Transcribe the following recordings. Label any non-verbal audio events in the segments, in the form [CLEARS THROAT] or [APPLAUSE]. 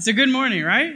It's a good morning, right?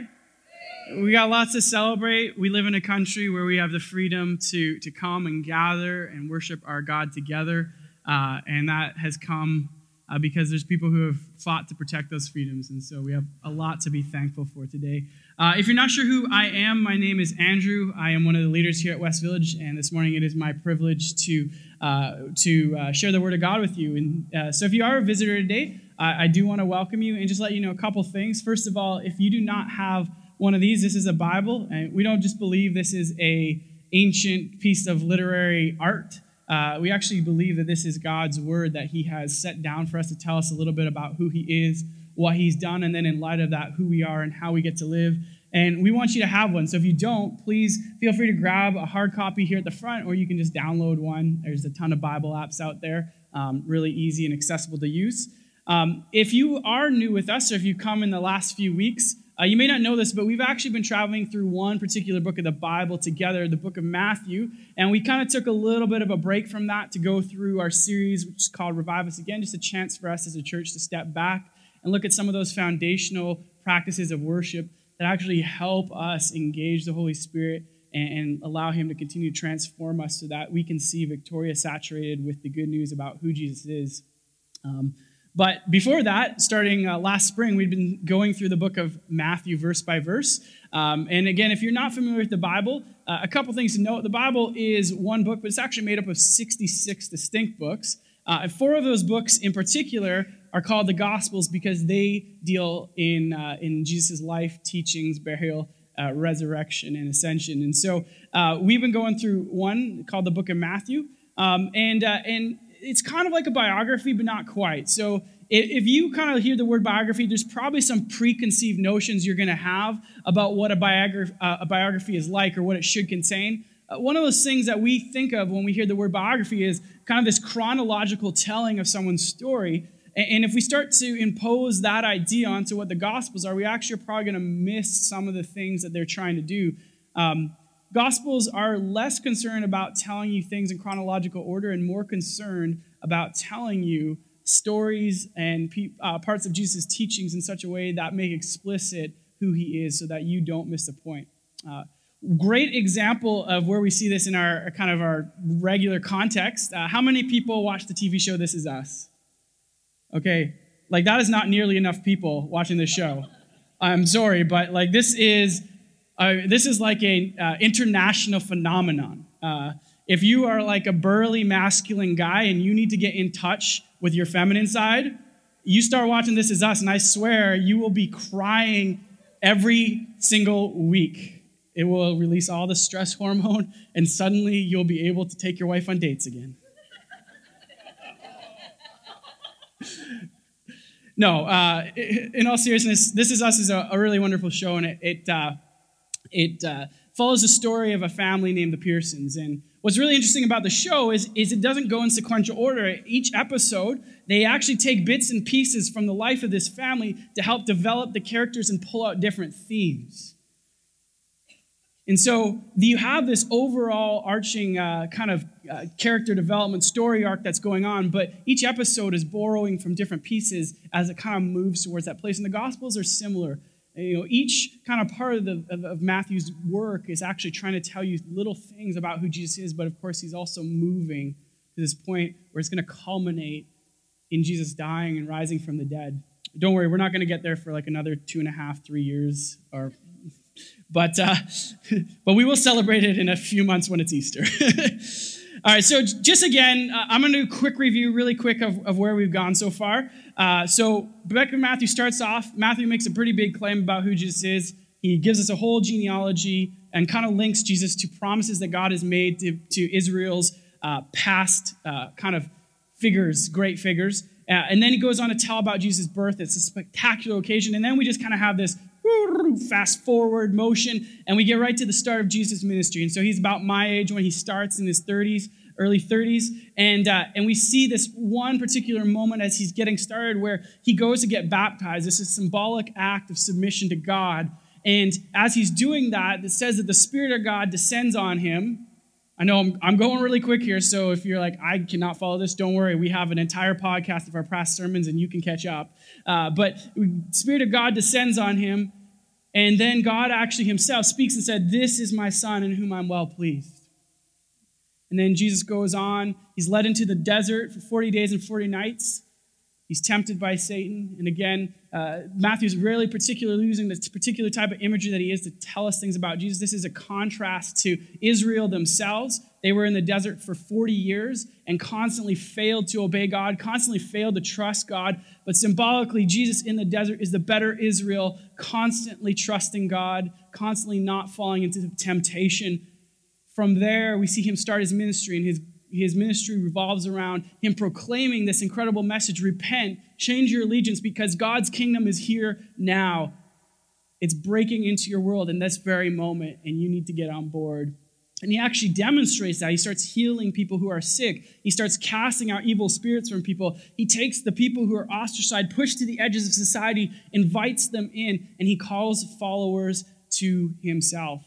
We got lots to celebrate. We live in a country where we have the freedom to, to come and gather and worship our God together. Uh, and that has come uh, because there's people who have fought to protect those freedoms. And so we have a lot to be thankful for today. Uh, if you're not sure who I am, my name is Andrew. I am one of the leaders here at West Village. And this morning it is my privilege to, uh, to uh, share the Word of God with you. And uh, so if you are a visitor today, I do want to welcome you and just let you know a couple things. First of all, if you do not have one of these, this is a Bible, and we don't just believe this is a ancient piece of literary art. Uh, we actually believe that this is God's word that He has set down for us to tell us a little bit about who He is, what He's done, and then in light of that, who we are and how we get to live. And we want you to have one. So if you don't, please feel free to grab a hard copy here at the front, or you can just download one. There's a ton of Bible apps out there, um, really easy and accessible to use. Um, if you are new with us, or if you've come in the last few weeks, uh, you may not know this, but we've actually been traveling through one particular book of the Bible together, the book of Matthew. And we kind of took a little bit of a break from that to go through our series, which is called Revive Us Again, just a chance for us as a church to step back and look at some of those foundational practices of worship that actually help us engage the Holy Spirit and, and allow Him to continue to transform us so that we can see Victoria saturated with the good news about who Jesus is. Um, but before that, starting uh, last spring, we'd been going through the book of Matthew verse by verse. Um, and again, if you're not familiar with the Bible, uh, a couple things to note. The Bible is one book, but it's actually made up of 66 distinct books. Uh, and four of those books in particular are called the Gospels because they deal in, uh, in Jesus' life, teachings, burial, uh, resurrection, and ascension. And so uh, we've been going through one called the book of Matthew. Um, and, and it's kind of like a biography, but not quite. So if you kind of hear the word biography, there's probably some preconceived notions you're going to have about what a, biography, uh, a biography is like or what it should contain. Uh, one of those things that we think of when we hear the word biography is kind of this chronological telling of someone's story. And, and if we start to impose that idea onto what the Gospels are, we actually are probably going to miss some of the things that they're trying to do. Um, Gospels are less concerned about telling you things in chronological order and more concerned about telling you stories and pe- uh, parts of Jesus' teachings in such a way that make explicit who he is so that you don't miss the point. Uh, great example of where we see this in our kind of our regular context. Uh, how many people watch the TV show This Is Us? Okay, like that is not nearly enough people watching this show. I'm sorry, but like this is uh, this is like a uh, international phenomenon. Uh, if you are like a burly masculine guy and you need to get in touch with your feminine side, you start watching This Is Us, and I swear you will be crying every single week. It will release all the stress hormone, and suddenly you'll be able to take your wife on dates again. [LAUGHS] no, uh, in all seriousness, This Is Us is a, a really wonderful show, and it, it uh, it uh, follows the story of a family named the Pearsons. And what's really interesting about the show is, is it doesn't go in sequential order. Each episode, they actually take bits and pieces from the life of this family to help develop the characters and pull out different themes. And so you have this overall arching uh, kind of uh, character development story arc that's going on, but each episode is borrowing from different pieces as it kind of moves towards that place. And the Gospels are similar you know, each kind of part of, the, of, of, Matthew's work is actually trying to tell you little things about who Jesus is, but of course, he's also moving to this point where it's going to culminate in Jesus dying and rising from the dead. Don't worry, we're not going to get there for like another two and a half, three years, or, but, uh, [LAUGHS] but we will celebrate it in a few months when it's Easter. [LAUGHS] All right, so just again, uh, I'm going to do a quick review, really quick, of, of where we've gone so far. Uh, so, Rebecca and Matthew starts off. Matthew makes a pretty big claim about who Jesus is. He gives us a whole genealogy and kind of links Jesus to promises that God has made to, to Israel's uh, past uh, kind of figures, great figures. Uh, and then he goes on to tell about Jesus' birth. It's a spectacular occasion. And then we just kind of have this fast forward motion, and we get right to the start of Jesus' ministry. And so he's about my age when he starts in his 30s, early 30s, and uh, and we see this one particular moment as he's getting started where he goes to get baptized. This is a symbolic act of submission to God. And as he's doing that, it says that the Spirit of God descends on him, I know I'm, I'm going really quick here, so if you're like, I cannot follow this, don't worry. We have an entire podcast of our past sermons and you can catch up. Uh, but Spirit of God descends on him, and then God actually himself speaks and said, This is my son in whom I'm well pleased. And then Jesus goes on. He's led into the desert for 40 days and 40 nights. He's tempted by Satan. And again, uh, Matthew's really particularly using this particular type of imagery that he is to tell us things about Jesus. This is a contrast to Israel themselves. They were in the desert for 40 years and constantly failed to obey God, constantly failed to trust God. But symbolically, Jesus in the desert is the better Israel, constantly trusting God, constantly not falling into temptation. From there, we see him start his ministry, and his his ministry revolves around him proclaiming this incredible message repent, change your allegiance because God's kingdom is here now. It's breaking into your world in this very moment, and you need to get on board. And he actually demonstrates that. He starts healing people who are sick. He starts casting out evil spirits from people. He takes the people who are ostracized, pushed to the edges of society, invites them in, and he calls followers to himself.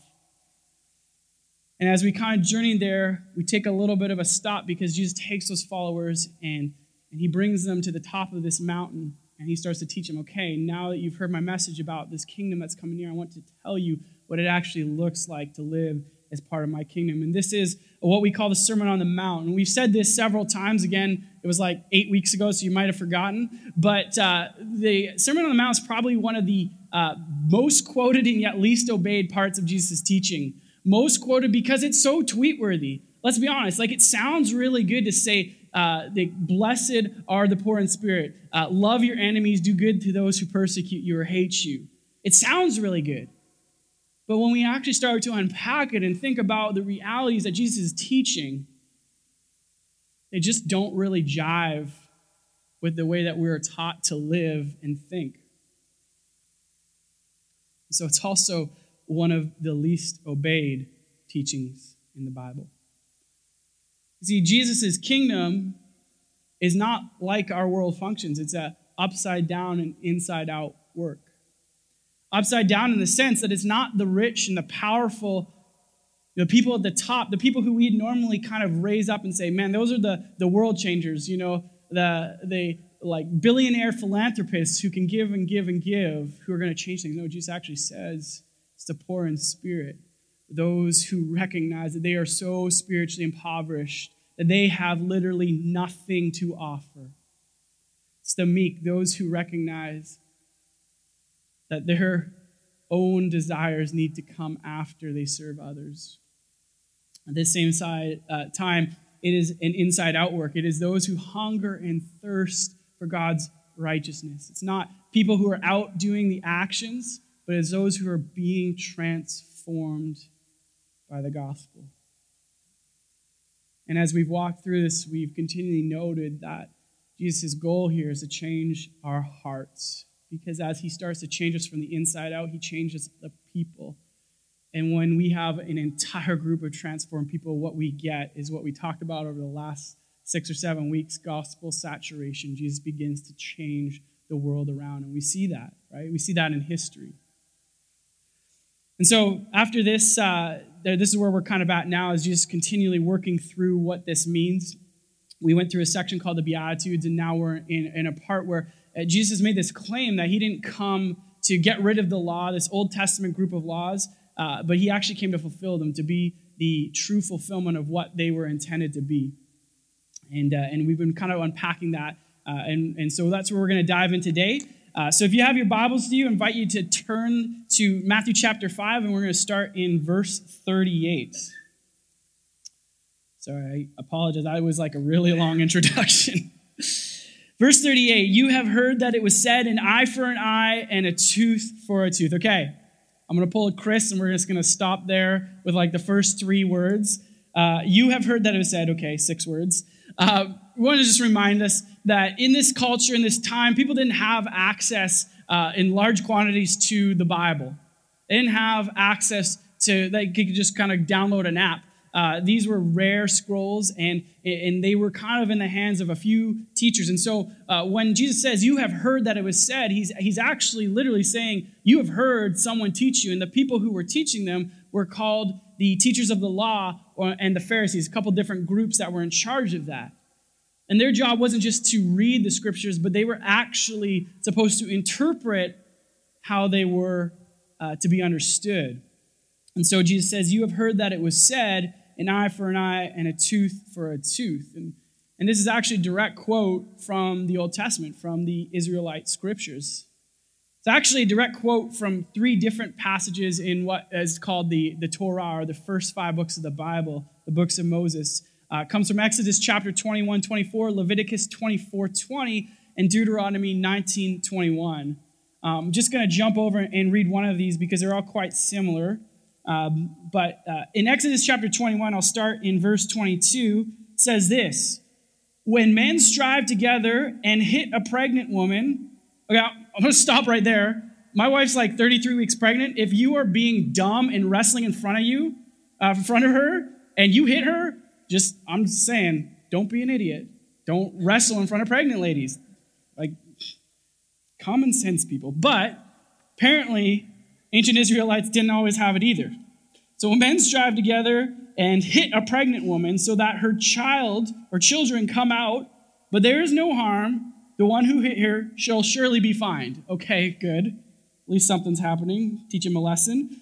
And as we kind of journey there, we take a little bit of a stop because Jesus takes those followers and, and he brings them to the top of this mountain and he starts to teach them, okay, now that you've heard my message about this kingdom that's coming near, I want to tell you what it actually looks like to live as part of my kingdom. And this is what we call the Sermon on the Mount. And we've said this several times. Again, it was like eight weeks ago, so you might have forgotten. But uh, the Sermon on the Mount is probably one of the uh, most quoted and yet least obeyed parts of Jesus' teaching most quoted because it's so tweet worthy. Let's be honest, like it sounds really good to say, uh, blessed are the poor in spirit, uh, love your enemies, do good to those who persecute you or hate you. It sounds really good. But when we actually start to unpack it and think about the realities that Jesus is teaching, they just don't really jive with the way that we are taught to live and think. So it's also one of the least obeyed teachings in the Bible. See, Jesus' kingdom is not like our world functions, it's a upside down and inside out work. Upside down in the sense that it's not the rich and the powerful, the people at the top, the people who we'd normally kind of raise up and say, man, those are the, the world changers, you know, the, the like billionaire philanthropists who can give and give and give, who are going to change things. No, Jesus actually says, the poor in spirit, those who recognize that they are so spiritually impoverished that they have literally nothing to offer. It's the meek, those who recognize that their own desires need to come after they serve others. At the same side, uh, time, it is an inside out work. It is those who hunger and thirst for God's righteousness. It's not people who are out doing the actions, but as those who are being transformed by the gospel. And as we've walked through this, we've continually noted that Jesus' goal here is to change our hearts. Because as he starts to change us from the inside out, he changes the people. And when we have an entire group of transformed people, what we get is what we talked about over the last six or seven weeks gospel saturation. Jesus begins to change the world around. And we see that, right? We see that in history. And so after this, uh, this is where we're kind of at now, is just continually working through what this means. We went through a section called the Beatitudes, and now we're in, in a part where uh, Jesus made this claim that he didn't come to get rid of the law, this Old Testament group of laws, uh, but he actually came to fulfill them, to be the true fulfillment of what they were intended to be. And, uh, and we've been kind of unpacking that. Uh, and, and so that's where we're going to dive in today. Uh, so if you have your Bibles to you, I invite you to turn to Matthew chapter 5, and we're going to start in verse 38. Sorry, I apologize. That was like a really long [LAUGHS] introduction. verse 38 You have heard that it was said, an eye for an eye and a tooth for a tooth. Okay, I'm going to pull a Chris, and we're just going to stop there with like the first three words. Uh, you have heard that it was said, okay, six words. Uh, we want to just remind us that in this culture, in this time, people didn't have access uh, in large quantities to the Bible. They didn't have access to, they could just kind of download an app. Uh, these were rare scrolls, and, and they were kind of in the hands of a few teachers. And so uh, when Jesus says, You have heard that it was said, he's, he's actually literally saying, You have heard someone teach you. And the people who were teaching them were called the teachers of the law and the Pharisees, a couple different groups that were in charge of that. And their job wasn't just to read the scriptures, but they were actually supposed to interpret how they were uh, to be understood. And so Jesus says, You have heard that it was said, an eye for an eye and a tooth for a tooth. And, and this is actually a direct quote from the Old Testament, from the Israelite scriptures. It's actually a direct quote from three different passages in what is called the, the Torah, or the first five books of the Bible, the books of Moses. Uh, comes from Exodus chapter 21, 24, Leviticus 24, 20, and Deuteronomy 19, 21. Um, I'm just going to jump over and read one of these because they're all quite similar. Um, but uh, in Exodus chapter 21, I'll start in verse 22, says this When men strive together and hit a pregnant woman, okay, I'm going to stop right there. My wife's like 33 weeks pregnant. If you are being dumb and wrestling in front of you, uh, in front of her, and you hit her, just, I'm just saying, don't be an idiot. Don't wrestle in front of pregnant ladies. Like, common sense, people. But apparently, Ancient Israelites didn't always have it either. So when men strive together and hit a pregnant woman so that her child or children come out, but there is no harm, the one who hit her shall surely be fined. Okay, good. At least something's happening. Teach him a lesson.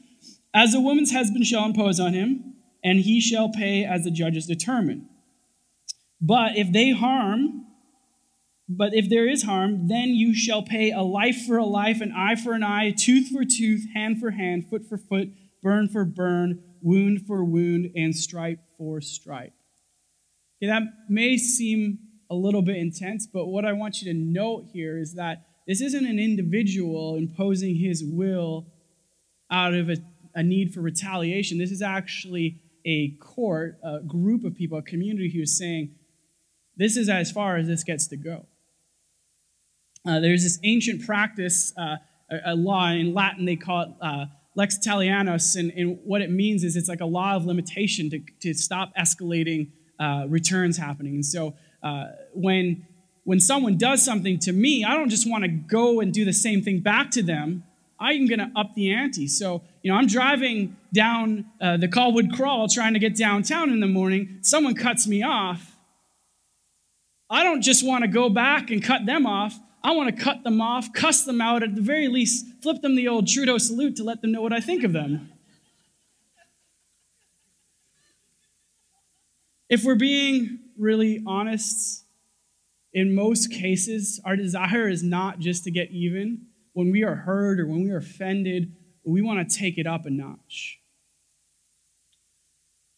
As a woman's husband shall impose on him, and he shall pay as the judges determine. But if they harm, but if there is harm, then you shall pay a life for a life, an eye for an eye, tooth for tooth, hand for hand, foot for foot, burn for burn, wound for wound, and stripe for stripe. Okay, that may seem a little bit intense, but what I want you to note here is that this isn't an individual imposing his will out of a, a need for retaliation. This is actually a court, a group of people, a community who is saying, this is as far as this gets to go. Uh, there's this ancient practice, uh, a, a, law in Latin, they call it uh, lex talionis, and, and, what it means is it's like a law of limitation to, to stop escalating uh, returns happening. And so uh, when, when someone does something to me, I don't just want to go and do the same thing back to them. I'm going to up the ante. So, you know, I'm driving down uh, the Colwood Crawl trying to get downtown in the morning. Someone cuts me off. I don't just want to go back and cut them off. I want to cut them off, cuss them out, at the very least, flip them the old Trudeau salute to let them know what I think of them. If we're being really honest, in most cases, our desire is not just to get even. When we are hurt or when we are offended, we want to take it up a notch.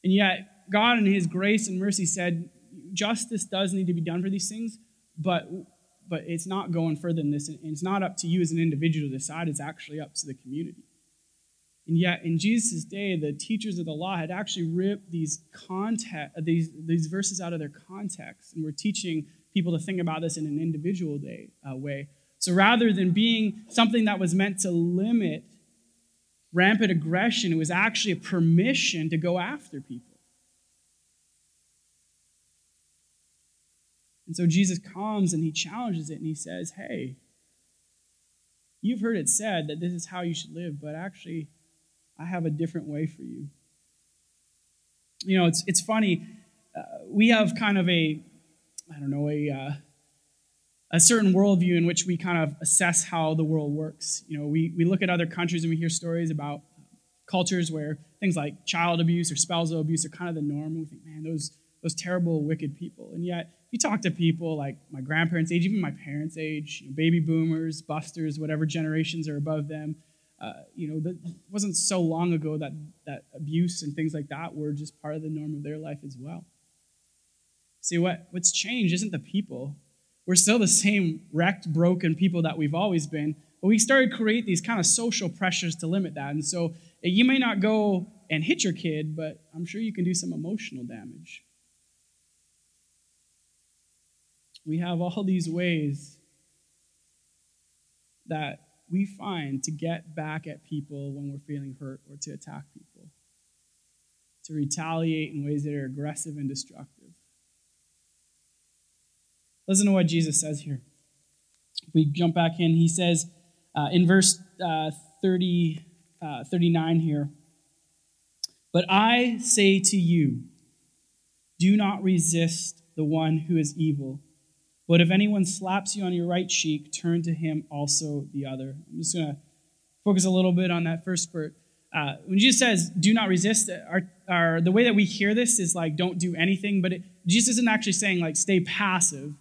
And yet, God, in His grace and mercy, said justice does need to be done for these things, but but it's not going further than this. And it's not up to you as an individual to decide, it's actually up to the community. And yet, in Jesus' day, the teachers of the law had actually ripped these, context, these, these verses out of their context and were teaching people to think about this in an individual day, uh, way. So rather than being something that was meant to limit rampant aggression, it was actually a permission to go after people. And so Jesus comes and he challenges it and he says, Hey, you've heard it said that this is how you should live, but actually, I have a different way for you. You know, it's, it's funny. Uh, we have kind of a, I don't know, a, uh, a certain worldview in which we kind of assess how the world works. You know, we, we look at other countries and we hear stories about cultures where things like child abuse or spousal abuse are kind of the norm. And we think, man, those, those terrible, wicked people. And yet, if you talk to people like my grandparents' age, even my parents' age, you know, baby boomers, busters, whatever generations are above them. Uh, you know, that wasn't so long ago that, that abuse and things like that were just part of the norm of their life as well. See, what, what's changed isn't the people. We're still the same wrecked, broken people that we've always been, but we started to create these kind of social pressures to limit that. And so eh, you may not go and hit your kid, but I'm sure you can do some emotional damage. we have all these ways that we find to get back at people when we're feeling hurt or to attack people, to retaliate in ways that are aggressive and destructive. Listen to what Jesus says here. We jump back in. He says uh, in verse uh, 30, uh, 39 here But I say to you, do not resist the one who is evil. But if anyone slaps you on your right cheek, turn to him also the other. I'm just going to focus a little bit on that first part. Uh, when Jesus says, do not resist, our, our, the way that we hear this is like, don't do anything, but it, Jesus isn't actually saying, like, stay passive.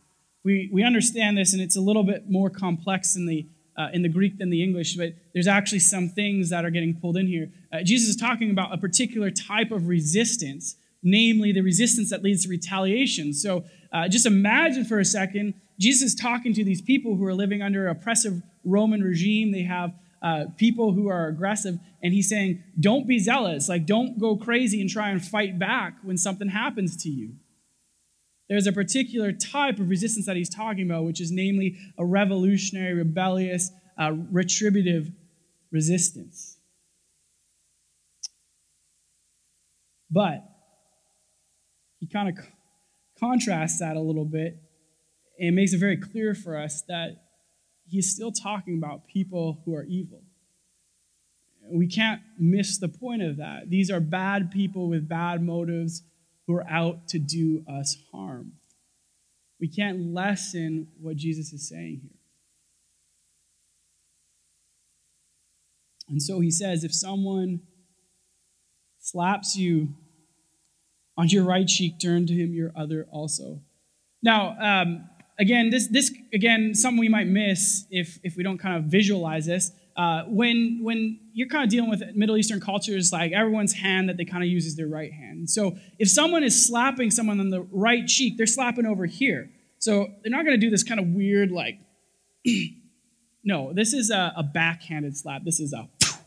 We, we understand this, and it's a little bit more complex in the, uh, in the Greek than the English, but there's actually some things that are getting pulled in here. Uh, Jesus is talking about a particular type of resistance, namely the resistance that leads to retaliation. So uh, just imagine for a second, Jesus is talking to these people who are living under an oppressive Roman regime. They have uh, people who are aggressive, and he's saying, Don't be zealous. Like, don't go crazy and try and fight back when something happens to you. There's a particular type of resistance that he's talking about, which is namely a revolutionary, rebellious, uh, retributive resistance. But he kind of contrasts that a little bit and makes it very clear for us that he's still talking about people who are evil. We can't miss the point of that. These are bad people with bad motives who are out to do us harm. We can't lessen what Jesus is saying here. And so he says if someone slaps you on your right cheek, turn to him your other also. Now, um, again, this, this again, something we might miss if, if we don't kind of visualize this. Uh, when, when you're kind of dealing with Middle Eastern cultures, like everyone's hand that they kind of use is their right hand. So if someone is slapping someone on the right cheek, they're slapping over here. So they're not going to do this kind of weird, like, [CLEARS THROAT] no, this is a, a backhanded slap. This is a. [CLEARS THROAT]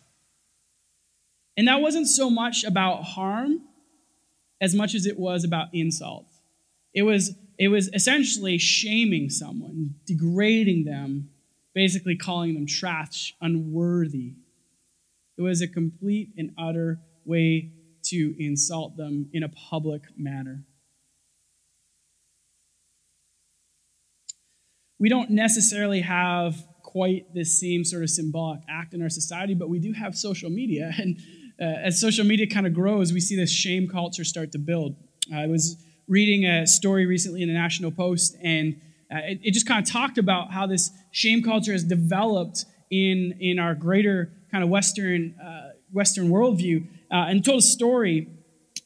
And that wasn't so much about harm as much as it was about insult. It was it was essentially shaming someone, degrading them, basically calling them trash, unworthy. It was a complete and utter way to insult them in a public manner. We don't necessarily have quite this same sort of symbolic act in our society, but we do have social media. [LAUGHS] And uh, as social media kind of grows, we see this shame culture start to build. I was reading a story recently in the National Post, and uh, it, it, just kind of talked about how this shame culture has developed in, in our greater kind of Western, uh, Western worldview. Uh, and told a story.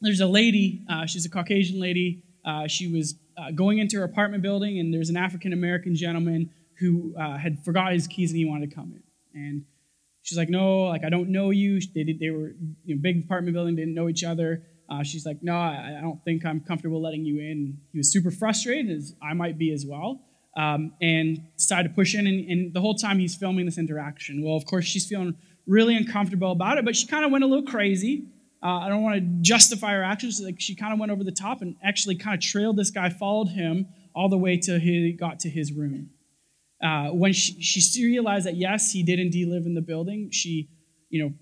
There's a lady, uh, she's a Caucasian lady. She was going into her apartment building, and there's an African American gentleman who had forgot his keys and he wanted to come in. And she's like, No, like, I don't know you. They, they were you know, big apartment building, didn't know each other. Uh, she's like, No, I, I, don't think I'm comfortable letting you in. He was super frustrated, as I might be as well, um, and decided to push in. And, and, the whole time he's filming this interaction. Well, of course, she's feeling really uncomfortable about it, but she kind of went a little crazy. Uh, I don't want to justify her actions. Like she kind of went over the top and actually kind of trailed this guy, followed him all the way till he got to his room. Uh, when she, she realized that yes, he did indeed live in the building, she, you know,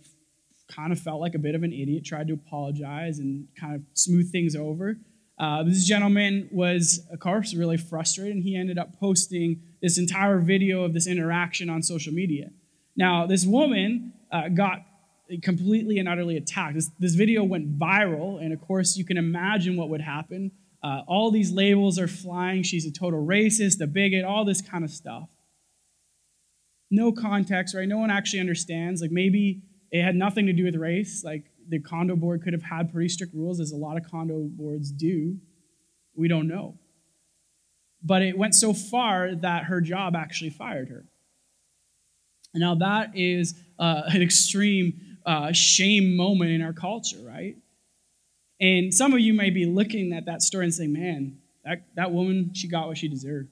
kind of felt like a bit of an idiot, tried to apologize and kind of smooth things over. Uh, this gentleman was, of course, really frustrated, and he ended up posting this entire video of this interaction on social media. Now, this woman uh, got completely and utterly attacked. This, this video went viral, and of course, you can imagine what would happen. Uh, all these labels are flying. She's a total racist, a bigot, all this kind of stuff. No context, right? No one actually understands. Like maybe it had nothing to do with race. Like the condo board could have had pretty strict rules, as a lot of condo boards do. We don't know. But it went so far that her job actually fired her. Now that is uh, an extreme uh, shame moment in our culture, right? And some of you may be looking at that story and saying, man, that, that woman, she got what she deserved.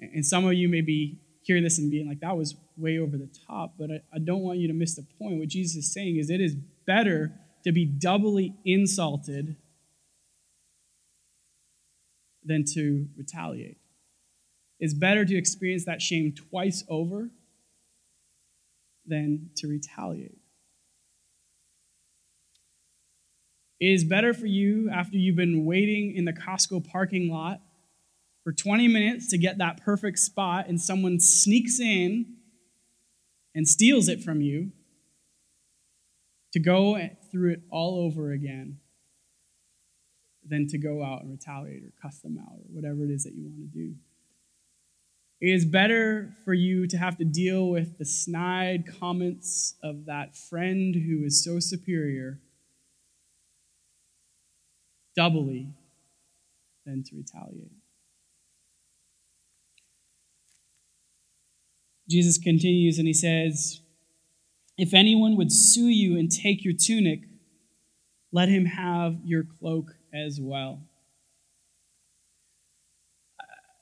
And some of you may be hearing this and being like, that was way over the top, but I, I don't want you to miss the point. What Jesus is saying is it is better to be doubly insulted than to retaliate. It's better to experience that shame twice over than to retaliate. It is better for you after you've been waiting in the Costco parking lot for 20 minutes to get that perfect spot and someone sneaks in and steals it from you to go through it all over again than to go out and retaliate or cuss them out or whatever it is that you want to do. It is better for you to have to deal with the snide comments of that friend who is so superior doubly than to retaliate. Jesus continues and he says, If anyone would sue you and take your tunic, let him have your cloak as well.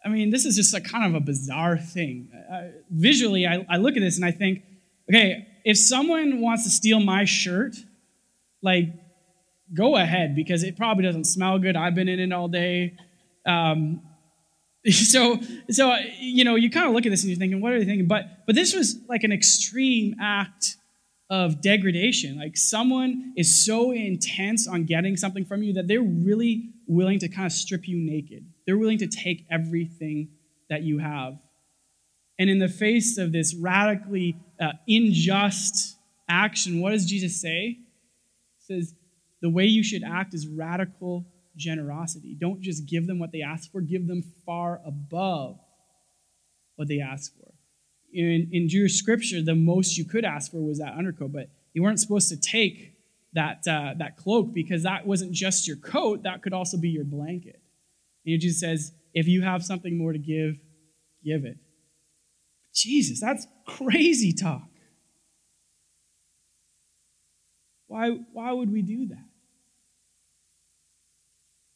I mean, this is just a kind of a bizarre thing. Uh, visually, I, I look at this and I think, okay, if someone wants to steal my shirt, like, go ahead because it probably doesn't smell good. I've been in it all day. Um, [LAUGHS] so, so you know, you kind of look at this and you're thinking, what are they thinking? But, but this was like an extreme act of degradation. Like someone is so intense on getting something from you that they're really willing to kind of strip you naked. They're willing to take everything that you have. And in the face of this radically uh, unjust action, what does Jesus say? He says, the way you should act is radical generosity. Don't just give them what they ask for, give them far above what they ask for. In, in Jewish scripture, the most you could ask for was that undercoat, but you weren't supposed to take that, uh, that cloak because that wasn't just your coat, that could also be your blanket. And Jesus says, if you have something more to give, give it. Jesus, that's crazy talk. Why, why would we do that?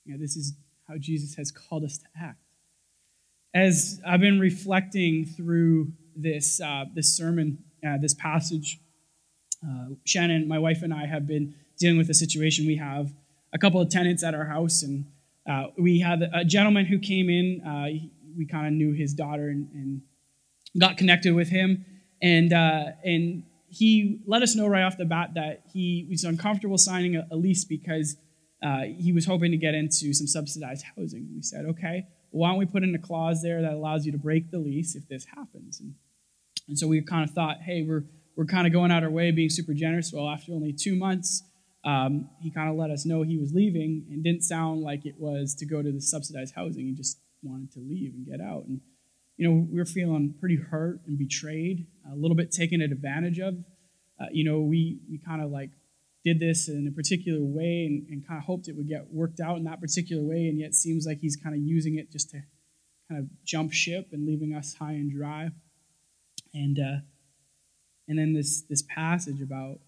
Know, this is how Jesus has called us to act. As I've been reflecting through this, uh, this sermon, uh, this passage, uh, Shannon, my wife, and I have been dealing with a situation. We have a couple of tenants at our house, and uh, we had a gentleman who came in. Uh, we kind of knew his daughter and, and, got connected with him, and uh, and he let us know right off the bat that he was uncomfortable signing a, a lease because uh, he was hoping to get into some subsidized housing. We said, okay, well, why don't we put in a clause there that allows you to break the lease if this happens? And, and so we kind of thought, hey, we're, we're kind of going out our way, being super generous. Well, after only two months, um, he kind of let us know he was leaving and didn't sound like it was to go to the subsidized housing. He just wanted to leave and get out. And, you know, we were feeling pretty hurt and betrayed, a little bit taken advantage of. Uh, you know, we, we kind of like did this in a particular way and, and kind of hoped it would get worked out in that particular way, and yet seems like he's kind of using it just to kind of jump ship and leaving us high and dry. And uh, and then this this passage about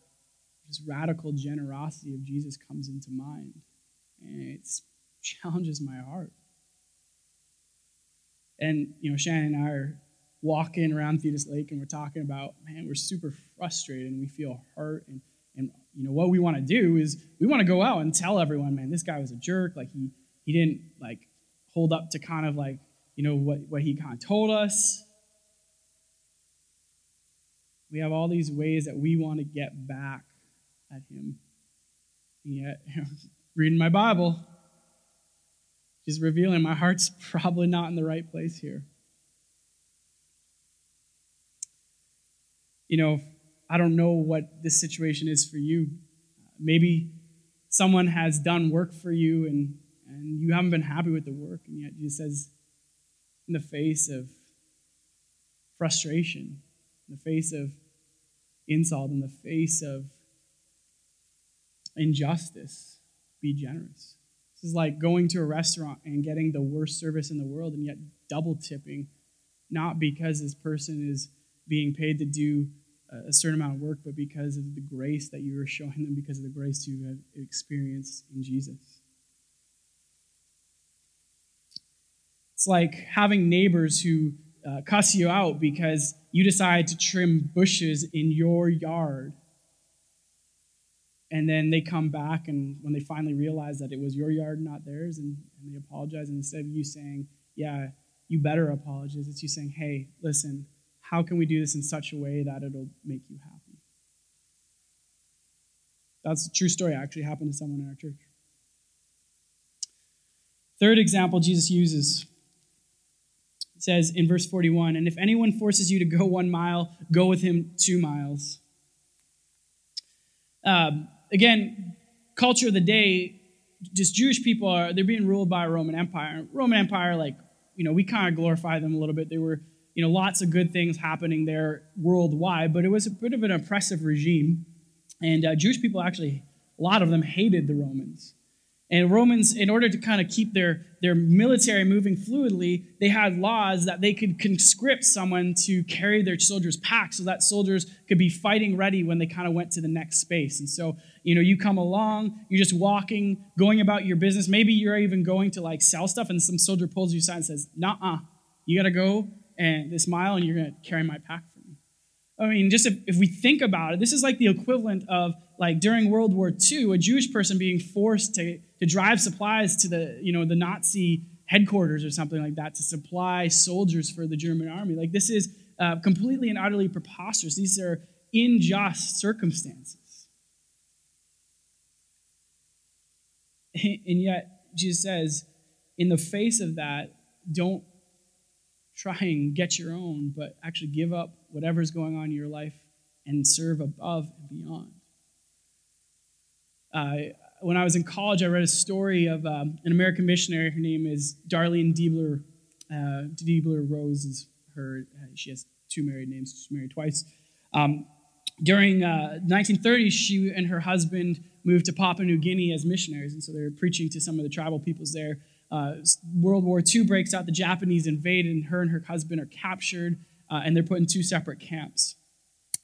this radical generosity of Jesus comes into mind, and it [LAUGHS] challenges my heart. And you know, Shannon and I are walking around Thetis Lake, and we're talking about, man, we're super frustrated and we feel hurt and and you know what we want to do is we want to go out and tell everyone, man, this guy was a jerk. Like he he didn't like hold up to kind of like you know what what he kind of told us. We have all these ways that we want to get back at him. And yet, [LAUGHS] reading my Bible, just revealing my heart's [LAUGHS] probably not in the right place here. You know, I don't know what this situation is for you. Maybe someone has done work for you and, and you haven't been happy with the work, and yet Jesus says, in the face of frustration, in the face of insult, in the face of injustice, be generous. This is like going to a restaurant and getting the worst service in the world and yet double tipping, not because this person is being paid to do a certain amount of work, but because of the grace that you are showing them, because of the grace you have experienced in Jesus. It's like having neighbors who uh, cuss you out because you decide to trim bushes in your yard. And then they come back, and when they finally realize that it was your yard, not theirs, and, and they apologize, and instead of you saying, Yeah, you better apologize, it's you saying, Hey, listen, how can we do this in such a way that it'll make you happy? That's a true story. actually happened to someone in our church. Third example Jesus uses it says in verse 41 And if anyone forces you to go one mile, go with him two miles. Um, again, culture of the day, just Jewish people are they're being ruled by a Roman Empire. Roman Empire, like you know, we kind of glorify them a little bit. They were you know lots of good things happening there worldwide, but it was a bit of an oppressive regime, and uh, Jewish people actually a lot of them hated the Romans. And Romans, in order to kind of keep their, their military moving fluidly, they had laws that they could conscript someone to carry their soldiers' pack so that soldiers could be fighting ready when they kind of went to the next space. And so, you know, you come along, you're just walking, going about your business. Maybe you're even going to like sell stuff, and some soldier pulls you aside and says, Nah, uh, you got to go and this mile, and you're going to carry my pack for me. I mean, just if, if we think about it, this is like the equivalent of like during World War II, a Jewish person being forced to, to drive supplies to the, you know, the Nazi headquarters or something like that to supply soldiers for the German army. Like this is uh, completely and utterly preposterous. These are unjust circumstances. [LAUGHS] And yet, Jesus says, in the face of that, don't try and get your own, but actually give up whatever's going on in your life and serve above and beyond. Uh, when I was in college, I read a story of um, an American missionary. Her name is Darlene Deibler. Uh, Deibler Rose is her. Uh, she has two married names. She's married twice. Um, during uh, 1930s, she and her husband moved to Papua New Guinea as missionaries, and so they were preaching to some of the tribal peoples there. Uh, World War II breaks out. The Japanese invade, and her and her husband are captured, uh, and they're put in two separate camps.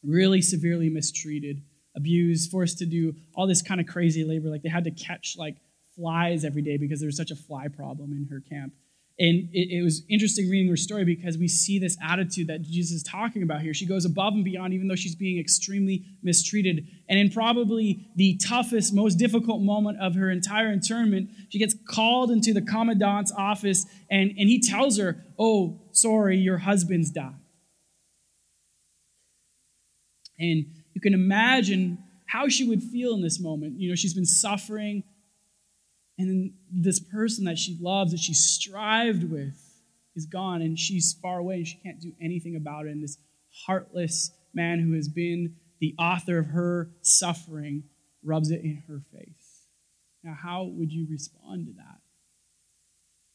Really severely mistreated abused, forced to do all this kind of crazy labor. Like they had to catch like flies every day because there was such a fly problem in her camp. And it, it, was interesting reading her story because we see this attitude that Jesus is talking about here. She goes above and beyond, even though she's being extremely mistreated. And in probably the toughest, most difficult moment of her entire internment, she gets called into the commandant's office and, and he tells her, Oh, sorry, your husband's died. And you can imagine how she would feel in this moment. You know, she's been suffering, and then this person that she loves, that she strived with, is gone, and she's far away, and she can't do anything about it. And this heartless man who has been the author of her suffering rubs it in her face. Now, how would you respond to that?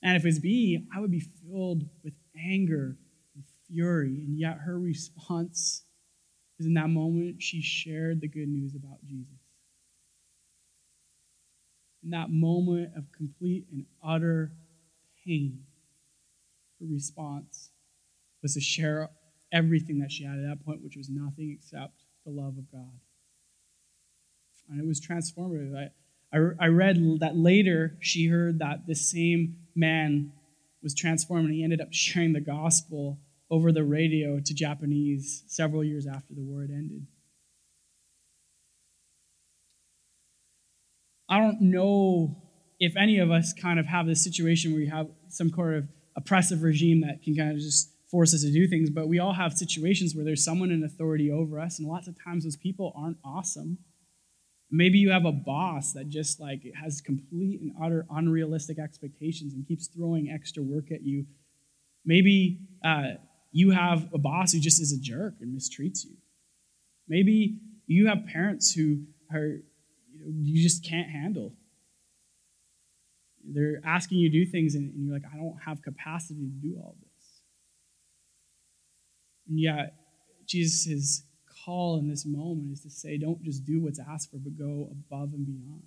And if it's me, I would be filled with anger and fury, and yet her response is in that moment, she shared the good news about Jesus. In that moment of complete and utter pain, her response was to share everything that she had at that point, which was nothing except the love of God. And it was transformative. I, I, I read that later she heard that this same man was transformed and he ended up sharing the gospel over the radio to Japanese several years after the war had ended. I don't know if any of us kind of have this situation where you have some kind of oppressive regime that can kind of just force us to do things, but we all have situations where there's someone in authority over us, and lots of times those people aren't awesome. Maybe you have a boss that just like has complete and utter unrealistic expectations and keeps throwing extra work at you. Maybe uh, you have a boss who just is a jerk and mistreats you. Maybe you have parents who are you, just can't handle. They're asking you to do things, and, and you're like, I don't have capacity to do all this. And yet, Jesus' call in this moment is to say, don't just do what's asked for, but go above and beyond.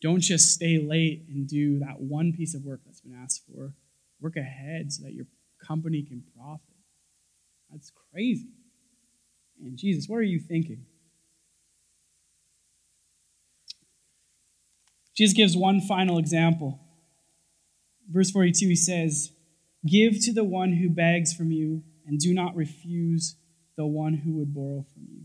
Don't just stay late and do that one piece of work that's been asked for Work ahead so that your company can profit. That's crazy. And Jesus, what are you thinking? Jesus gives one final example. Verse 42, he says, Give to the one who begs from you, and do not refuse the one who would borrow from you.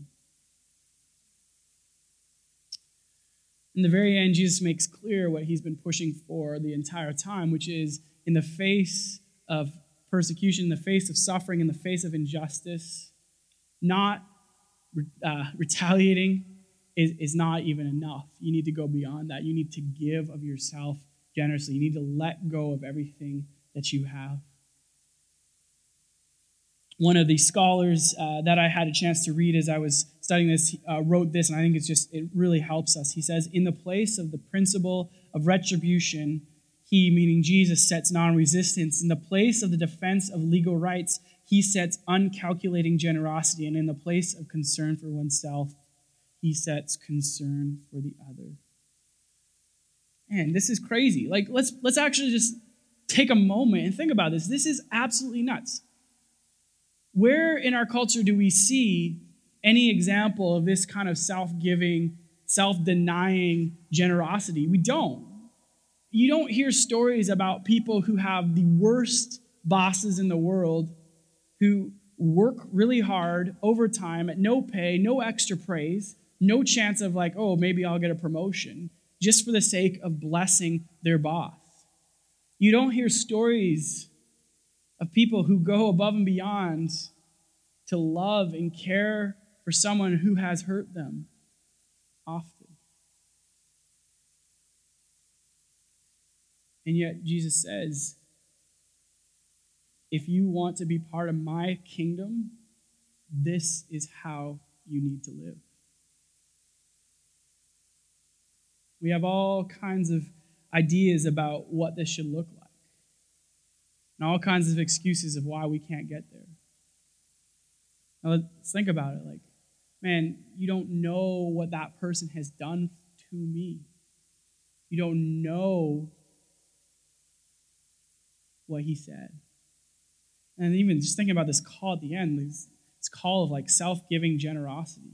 In the very end, Jesus makes clear what he's been pushing for the entire time, which is in the face of persecution, in the face of suffering, in the face of injustice, not uh, retaliating is, is not even enough. You need to go beyond that. You need to give of yourself generously. You need to let go of everything that you have. one of the scholars uh, that I had a chance to read as I was studying this uh, wrote this, and I think it's just, it really helps us. He says, In the place of the principle of retribution, he, meaning Jesus, sets non resistance. In the place of the defense of legal rights, he sets uncalculating generosity. And in the place of concern for oneself, he sets concern for the other. Man, this is crazy. Like, let's, let's actually just take a moment and think about this. This is absolutely nuts. Where in our culture do we see any example of this kind of self giving, self denying generosity? We don't. You don't hear stories about people who have the worst bosses in the world who work really hard overtime at no pay, no extra praise, no chance of like, oh, maybe I'll get a promotion, just for the sake of blessing their boss. You don't hear stories of people who go above and beyond to love and care for someone who has hurt them often. And yet, Jesus says, if you want to be part of my kingdom, this is how you need to live. We have all kinds of ideas about what this should look like, and all kinds of excuses of why we can't get there. Now, let's think about it. Like, man, you don't know what that person has done to me. You don't know what he said. And even just thinking about this call at the end, this, this call of like self giving generosity,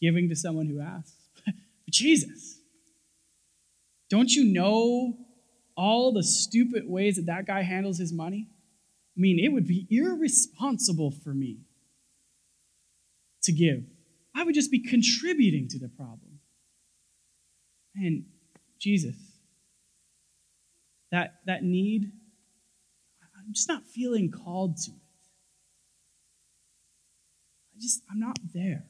giving to someone who asks. but [LAUGHS] Jesus, don't you know all the stupid ways that that guy handles his money? I mean, it would be irresponsible for me to give. I would just be contributing to the problem. And Jesus, that, that need, I'm just not feeling called to it. I just, I'm not there.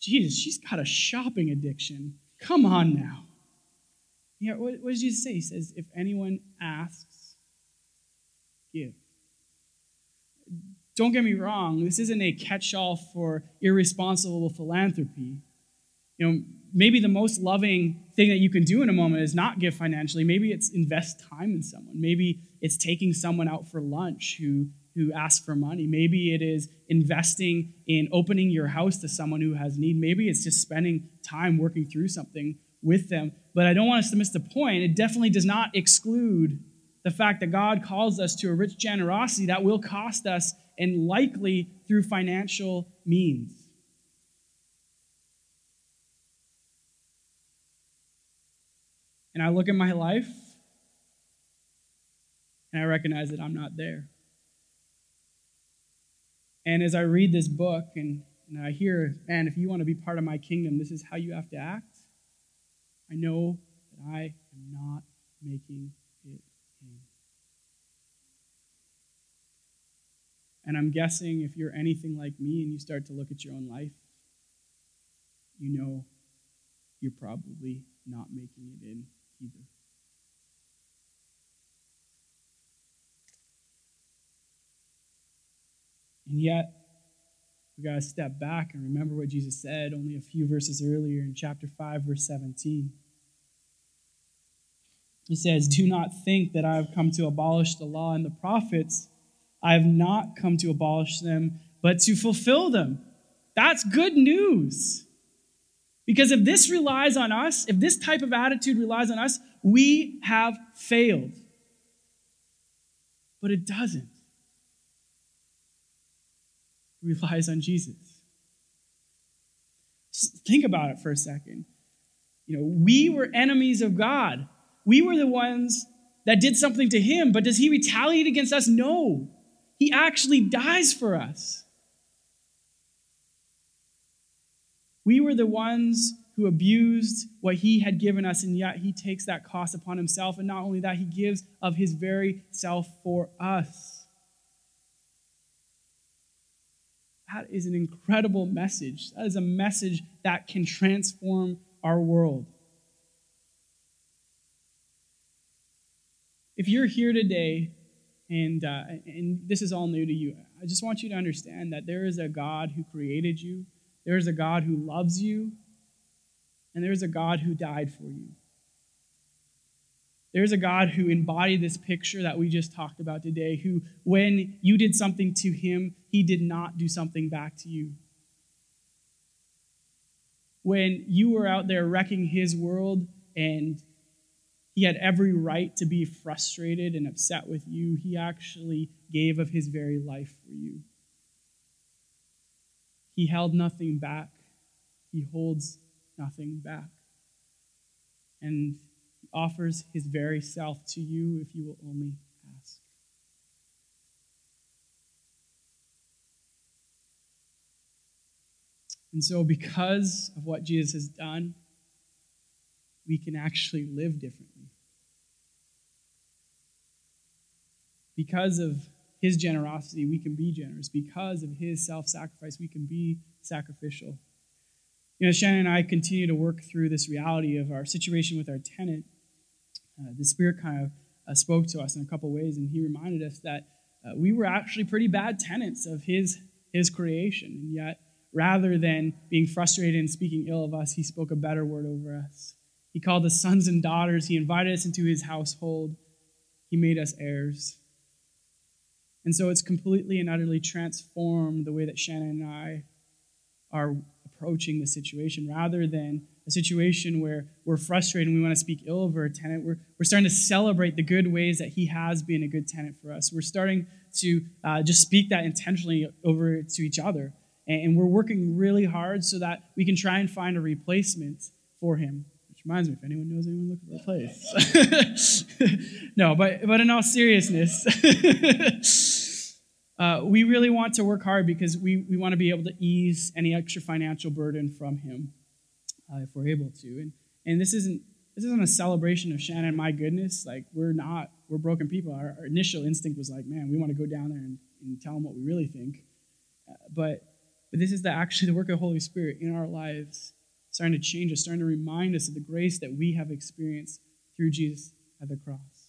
Jesus, she's got a shopping addiction. Come on now. Yeah, what, what does Jesus say? He says, if anyone asks, give. Don't get me wrong, this isn't a catch all for irresponsible philanthropy. You know, maybe the most loving thing that you can do in a moment is not give financially. Maybe it's invest time in someone. Maybe it's taking someone out for lunch who, who asks for money. Maybe it is investing in opening your house to someone who has need. Maybe it's just spending time working through something with them. But I don't want us to miss the point. It definitely does not exclude the fact that God calls us to a rich generosity that will cost us and likely through financial means. And I look at my life and I recognize that I'm not there. And as I read this book and, and I hear, man, if you want to be part of my kingdom, this is how you have to act, I know that I am not making it in. And I'm guessing if you're anything like me and you start to look at your own life, you know you're probably not making it in either. And yet, we got to step back and remember what Jesus said only a few verses earlier in chapter 5, verse 17. He says, Do not think that I have come to abolish the law and the prophets. I have not come to abolish them, but to fulfill them. That's good news. Because if this relies on us, if this type of attitude relies on us, we have failed. But it doesn't. Relies on Jesus. Just think about it for a second. You know, we were enemies of God. We were the ones that did something to him, but does he retaliate against us? No. He actually dies for us. We were the ones who abused what he had given us, and yet he takes that cost upon himself. And not only that, he gives of his very self for us. That is an incredible message. That is a message that can transform our world. If you're here today and, uh, and this is all new to you. I just want you to understand that there is a God who created you, there is a God who loves you, and there is a God who died for you. There's a God who embodied this picture that we just talked about today, who, when you did something to him, he did not do something back to you. When you were out there wrecking his world and he had every right to be frustrated and upset with you, he actually gave of his very life for you. He held nothing back, he holds nothing back. And offers his very self to you if you will only And so, because of what Jesus has done, we can actually live differently. Because of his generosity, we can be generous. Because of his self sacrifice, we can be sacrificial. You know, Shannon and I continue to work through this reality of our situation with our tenant uh, the Spirit kind of uh, spoke to us in a couple ways, and He reminded us that uh, we were actually pretty bad tenants of His, His creation. And yet, rather than being frustrated and speaking ill of us, He spoke a better word over us. He called us sons and daughters, He invited us into His household, He made us heirs. And so it's completely and utterly transformed the way that Shannon and I are approaching the situation rather than a situation where we're frustrated and we want to speak ill of our tenant, we're, we're starting to celebrate the good ways that he has been a good tenant for us. We're starting to uh, just speak that intentionally over to each other. And, we're working really hard so that we can try and find a replacement for him. Which reminds me, if anyone knows anyone looking for a place. [LAUGHS] no, but, but in all seriousness, [LAUGHS] uh, we really want to work hard because we, we want to be able to ease any extra financial burden from him uh, if we're able to. And, and this isn't this isn't a celebration of Shannon, my goodness. Like, we're not, we're broken people. Our, our initial instinct was like, man, we want to go down there and, and tell them what we really think. Uh, but, but this is the, actually the work of the Holy Spirit in our lives, starting to change us, starting to remind us of the grace that we have experienced through Jesus at the cross.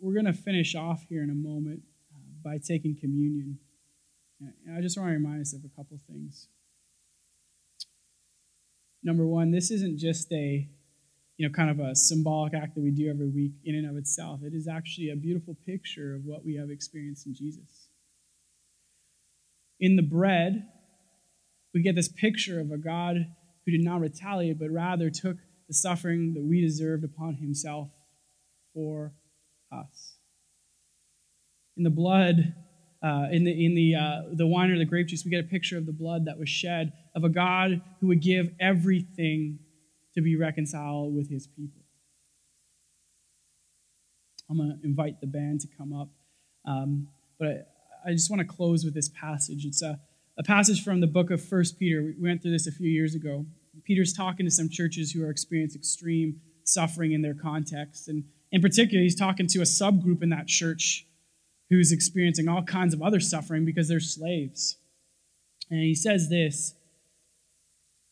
We're going to finish off here in a moment uh, by taking communion. And I just want to remind us of a couple things. Number one, this isn't just a you know, kind of a symbolic act that we do every week in and of itself. It is actually a beautiful picture of what we have experienced in Jesus. In the bread, we get this picture of a God who did not retaliate, but rather took the suffering that we deserved upon himself for us. In the blood, uh, in the, in the, uh, the wine or the grape juice, we get a picture of the blood that was shed of a God who would give everything to be reconciled with his people. I'm going to invite the band to come up. Um, but I, I just want to close with this passage. It's a, a passage from the book of First Peter. We went through this a few years ago. Peter's talking to some churches who are experiencing extreme suffering in their context. And in particular, he's talking to a subgroup in that church who's experiencing all kinds of other suffering because they're slaves. And he says this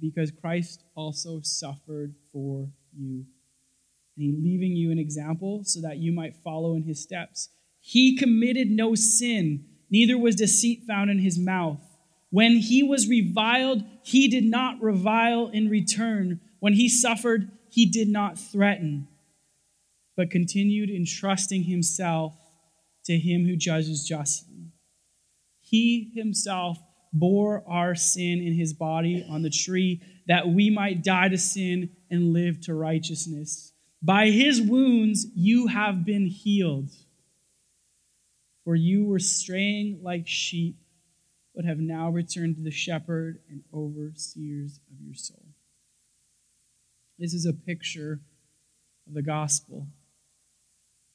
because Christ also suffered for you. And he leaving you an example so that you might follow in his steps. He committed no sin, neither was deceit found in his mouth. When he was reviled, he did not revile in return. When he suffered, he did not threaten, but continued entrusting himself to him who judges justly. He himself bore our sin in his body on the tree that we might die to sin and live to righteousness. By his wounds you have been healed. For you were straying like sheep, but have now returned to the shepherd and overseers of your soul. This is a picture of the gospel.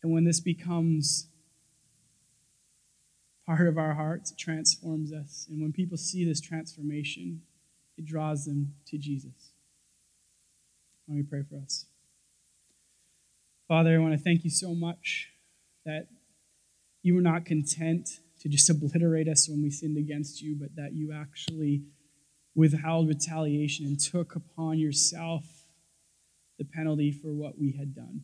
And when this becomes part of our hearts, it transforms us. And when people see this transformation, it draws them to Jesus. Let me pray for us. Father, I want to thank you so much that you were not content to just obliterate us when we sinned against you, but that you actually withheld retaliation and took upon yourself the penalty for what we had done.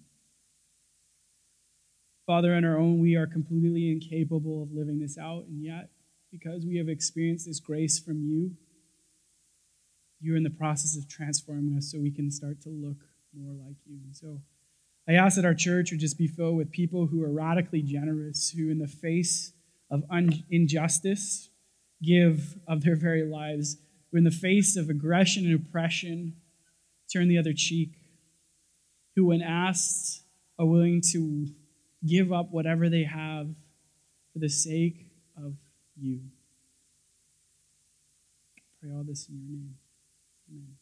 Father, on our own, we are completely incapable of living this out, and yet, because we have experienced this grace from you, you're in the process of transforming us so we can start to look more like you. And so I ask that our church would just be filled with people who are radically generous, who, in the face of un- injustice, give of their very lives, who, in the face of aggression and oppression, turn the other cheek, who, when asked, are willing to give up whatever they have for the sake of you. I pray all this in your name. Amen.